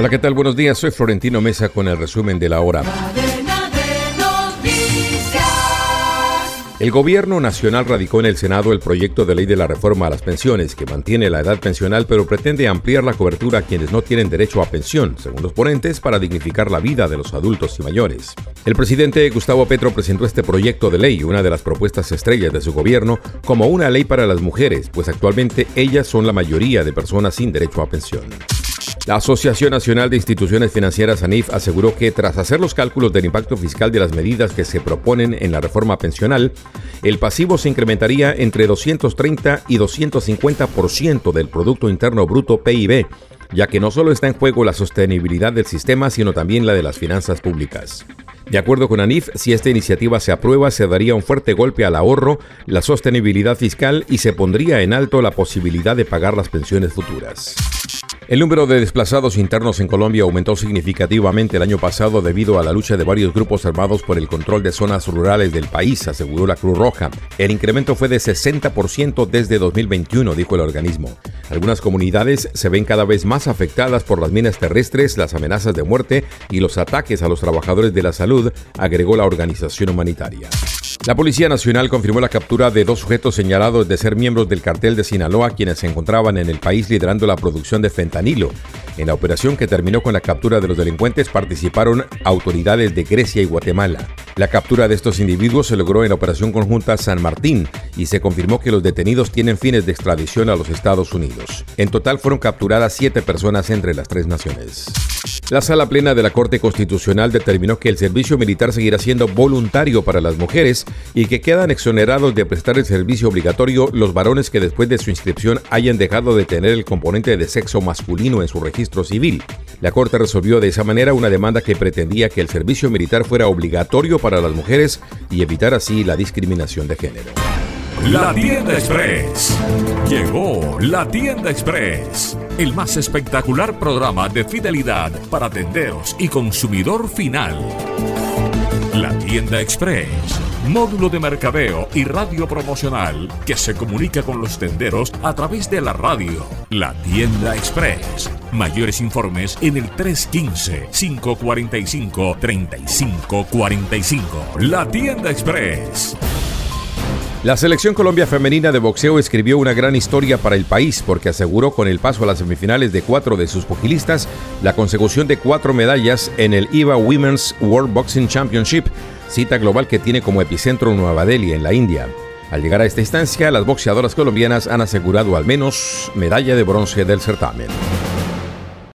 Hola, ¿qué tal? Buenos días. Soy Florentino Mesa con el resumen de la hora. El gobierno nacional radicó en el Senado el proyecto de ley de la reforma a las pensiones, que mantiene la edad pensional pero pretende ampliar la cobertura a quienes no tienen derecho a pensión, según los ponentes, para dignificar la vida de los adultos y mayores. El presidente Gustavo Petro presentó este proyecto de ley, una de las propuestas estrellas de su gobierno, como una ley para las mujeres, pues actualmente ellas son la mayoría de personas sin derecho a pensión. La Asociación Nacional de Instituciones Financieras ANIF aseguró que tras hacer los cálculos del impacto fiscal de las medidas que se proponen en la reforma pensional, el pasivo se incrementaría entre 230 y 250% del Producto Interno Bruto PIB, ya que no solo está en juego la sostenibilidad del sistema, sino también la de las finanzas públicas. De acuerdo con ANIF, si esta iniciativa se aprueba, se daría un fuerte golpe al ahorro, la sostenibilidad fiscal y se pondría en alto la posibilidad de pagar las pensiones futuras. El número de desplazados internos en Colombia aumentó significativamente el año pasado debido a la lucha de varios grupos armados por el control de zonas rurales del país, aseguró la Cruz Roja. El incremento fue de 60% desde 2021, dijo el organismo. Algunas comunidades se ven cada vez más afectadas por las minas terrestres, las amenazas de muerte y los ataques a los trabajadores de la salud, agregó la organización humanitaria. La Policía Nacional confirmó la captura de dos sujetos señalados de ser miembros del cartel de Sinaloa, quienes se encontraban en el país liderando la producción de fentanilo. En la operación que terminó con la captura de los delincuentes participaron autoridades de Grecia y Guatemala. La captura de estos individuos se logró en la Operación Conjunta San Martín y se confirmó que los detenidos tienen fines de extradición a los Estados Unidos. En total fueron capturadas siete personas entre las tres naciones. La sala plena de la Corte Constitucional determinó que el servicio militar seguirá siendo voluntario para las mujeres y que quedan exonerados de prestar el servicio obligatorio los varones que después de su inscripción hayan dejado de tener el componente de sexo masculino en su registro civil. La Corte resolvió de esa manera una demanda que pretendía que el servicio militar fuera obligatorio para las mujeres y evitar así la discriminación de género. La Tienda Express. Llegó la Tienda Express, el más espectacular programa de fidelidad para tenderos y consumidor final. La Tienda Express, módulo de mercadeo y radio promocional que se comunica con los tenderos a través de la radio. La Tienda Express. Mayores informes en el 315-545-3545. La Tienda Express. La selección Colombia femenina de boxeo escribió una gran historia para el país porque aseguró con el paso a las semifinales de cuatro de sus pugilistas la consecución de cuatro medallas en el IVA Women's World Boxing Championship, cita global que tiene como epicentro Nueva Delhi en la India. Al llegar a esta instancia, las boxeadoras colombianas han asegurado al menos medalla de bronce del certamen.